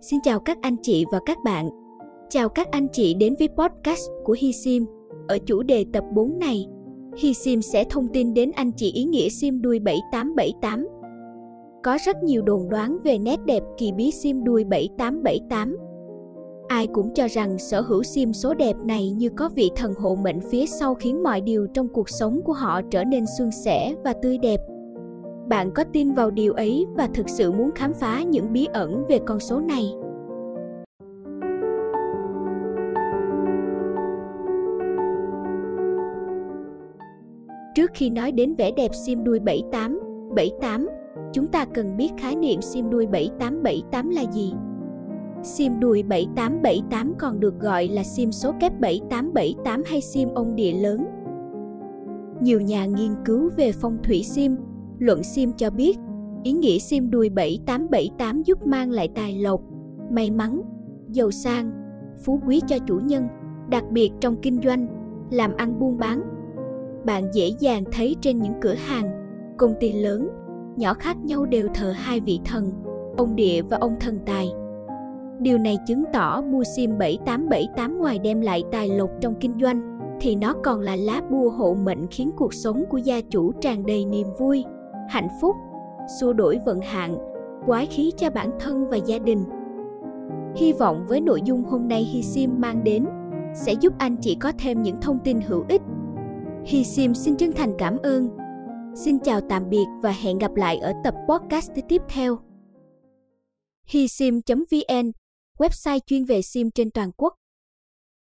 Xin chào các anh chị và các bạn. Chào các anh chị đến với podcast của Hi Sim. Ở chủ đề tập 4 này, Hi Sim sẽ thông tin đến anh chị ý nghĩa sim đuôi 7878. Có rất nhiều đồn đoán về nét đẹp kỳ bí sim đuôi 7878. Ai cũng cho rằng sở hữu sim số đẹp này như có vị thần hộ mệnh phía sau khiến mọi điều trong cuộc sống của họ trở nên suôn sẻ và tươi đẹp bạn có tin vào điều ấy và thực sự muốn khám phá những bí ẩn về con số này Trước khi nói đến vẻ đẹp sim đuôi 78, 78, chúng ta cần biết khái niệm sim đuôi 7878 là gì. Sim đuôi 7878 còn được gọi là sim số kép 7878 hay sim ông địa lớn. Nhiều nhà nghiên cứu về phong thủy sim Luận Sim cho biết, ý nghĩa sim đuôi 7878 giúp mang lại tài lộc, may mắn, giàu sang, phú quý cho chủ nhân, đặc biệt trong kinh doanh, làm ăn buôn bán. Bạn dễ dàng thấy trên những cửa hàng, công ty lớn, nhỏ khác nhau đều thờ hai vị thần, ông địa và ông thần tài. Điều này chứng tỏ mua sim 7878 ngoài đem lại tài lộc trong kinh doanh, thì nó còn là lá bùa hộ mệnh khiến cuộc sống của gia chủ tràn đầy niềm vui, hạnh phúc, xua đuổi vận hạn, quái khí cho bản thân và gia đình. Hy vọng với nội dung hôm nay Hi Sim mang đến sẽ giúp anh chị có thêm những thông tin hữu ích. Hi Sim xin chân thành cảm ơn. Xin chào tạm biệt và hẹn gặp lại ở tập podcast tiếp theo. Hisim.vn, website chuyên về sim trên toàn quốc.